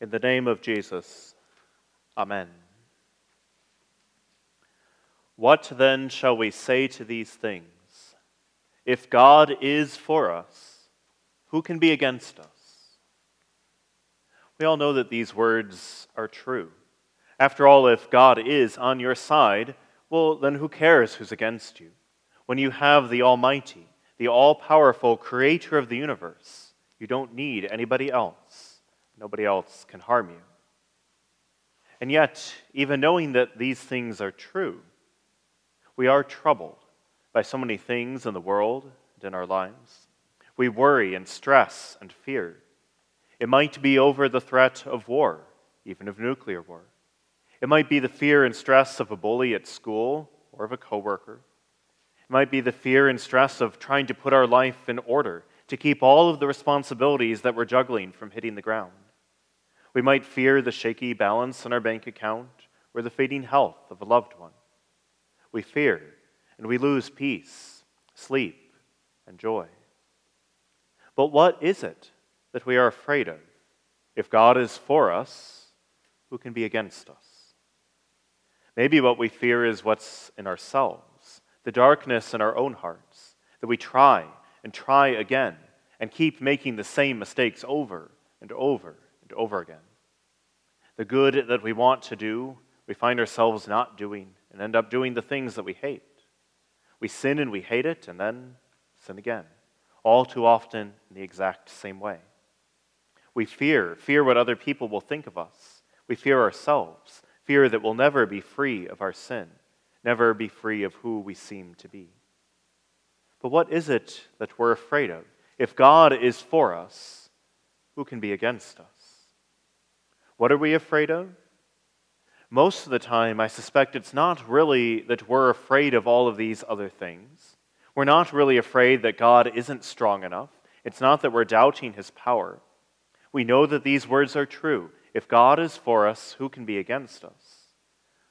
In the name of Jesus, Amen. What then shall we say to these things? If God is for us, who can be against us? We all know that these words are true. After all, if God is on your side, well, then who cares who's against you? When you have the Almighty, the all powerful creator of the universe, you don't need anybody else. Nobody else can harm you. And yet, even knowing that these things are true, we are troubled by so many things in the world and in our lives. We worry and stress and fear. It might be over the threat of war, even of nuclear war. It might be the fear and stress of a bully at school or of a coworker. It might be the fear and stress of trying to put our life in order to keep all of the responsibilities that we're juggling from hitting the ground. We might fear the shaky balance in our bank account or the fading health of a loved one. We fear and we lose peace, sleep, and joy. But what is it that we are afraid of? If God is for us, who can be against us? Maybe what we fear is what's in ourselves, the darkness in our own hearts, that we try and try again and keep making the same mistakes over and over and over again. The good that we want to do, we find ourselves not doing and end up doing the things that we hate. We sin and we hate it and then sin again, all too often in the exact same way. We fear, fear what other people will think of us. We fear ourselves, fear that we'll never be free of our sin, never be free of who we seem to be. But what is it that we're afraid of? If God is for us, who can be against us? What are we afraid of? Most of the time, I suspect it's not really that we're afraid of all of these other things. We're not really afraid that God isn't strong enough. It's not that we're doubting his power. We know that these words are true. If God is for us, who can be against us?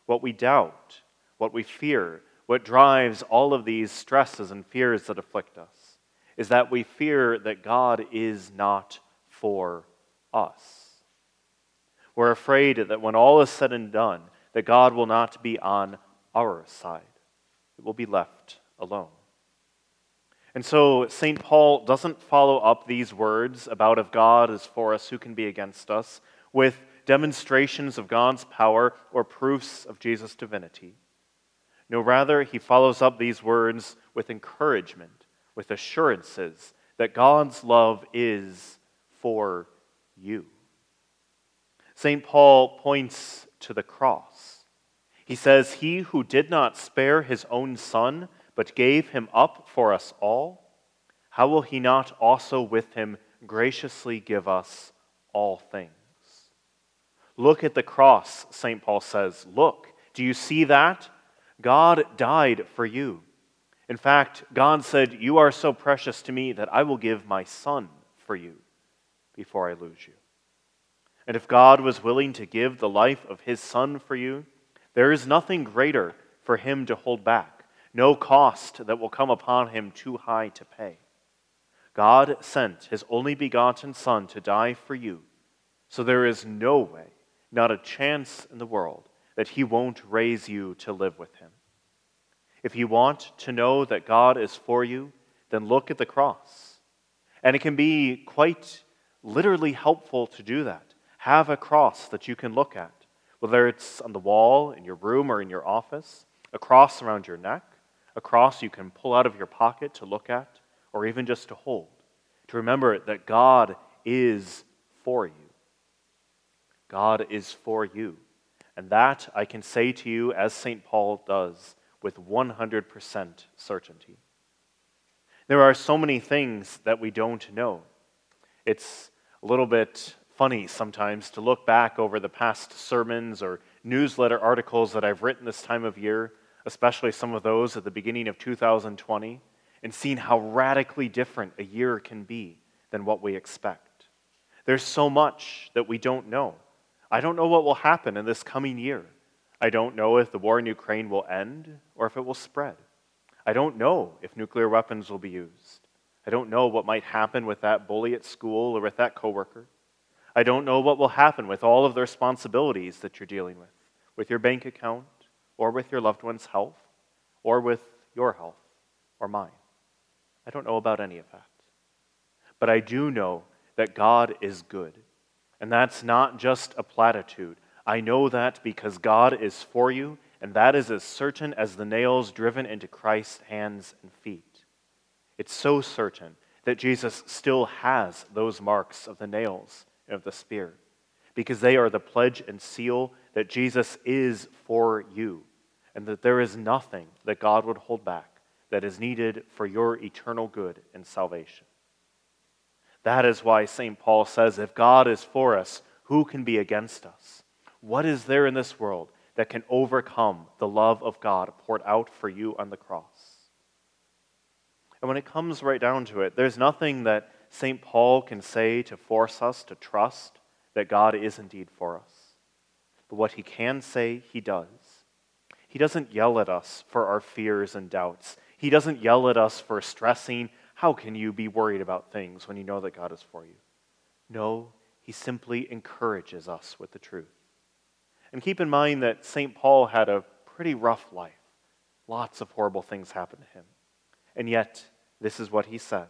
What we doubt, what we fear, what drives all of these stresses and fears that afflict us is that we fear that God is not for us. We're afraid that when all is said and done, that God will not be on our side. It will be left alone. And so St. Paul doesn't follow up these words about if God is for us, who can be against us, with demonstrations of God's power or proofs of Jesus' divinity. No, rather, he follows up these words with encouragement, with assurances that God's love is for you. St. Paul points to the cross. He says, He who did not spare his own son, but gave him up for us all, how will he not also with him graciously give us all things? Look at the cross, St. Paul says. Look, do you see that? God died for you. In fact, God said, You are so precious to me that I will give my son for you before I lose you. And if God was willing to give the life of his son for you, there is nothing greater for him to hold back, no cost that will come upon him too high to pay. God sent his only begotten Son to die for you, so there is no way not a chance in the world that He won't raise you to live with Him. If you want to know that God is for you, then look at the cross. And it can be quite literally helpful to do that. Have a cross that you can look at, whether it's on the wall in your room or in your office, a cross around your neck, a cross you can pull out of your pocket to look at, or even just to hold, to remember that God is for you. God is for you. And that I can say to you, as St. Paul does, with 100% certainty. There are so many things that we don't know. It's a little bit funny sometimes to look back over the past sermons or newsletter articles that I've written this time of year, especially some of those at the beginning of 2020, and seeing how radically different a year can be than what we expect. There's so much that we don't know. I don't know what will happen in this coming year. I don't know if the war in Ukraine will end or if it will spread. I don't know if nuclear weapons will be used. I don't know what might happen with that bully at school or with that coworker. I don't know what will happen with all of the responsibilities that you're dealing with, with your bank account, or with your loved one's health, or with your health, or mine. I don't know about any of that. But I do know that God is good. And that's not just a platitude. I know that because God is for you, and that is as certain as the nails driven into Christ's hands and feet. It's so certain that Jesus still has those marks of the nails and of the Spirit, because they are the pledge and seal that Jesus is for you, and that there is nothing that God would hold back that is needed for your eternal good and salvation. That is why St. Paul says, If God is for us, who can be against us? What is there in this world that can overcome the love of God poured out for you on the cross? And when it comes right down to it, there's nothing that St. Paul can say to force us to trust that God is indeed for us. But what he can say, he does. He doesn't yell at us for our fears and doubts. He doesn't yell at us for stressing. How can you be worried about things when you know that God is for you? No, he simply encourages us with the truth. And keep in mind that St. Paul had a pretty rough life. Lots of horrible things happened to him. And yet, this is what he says,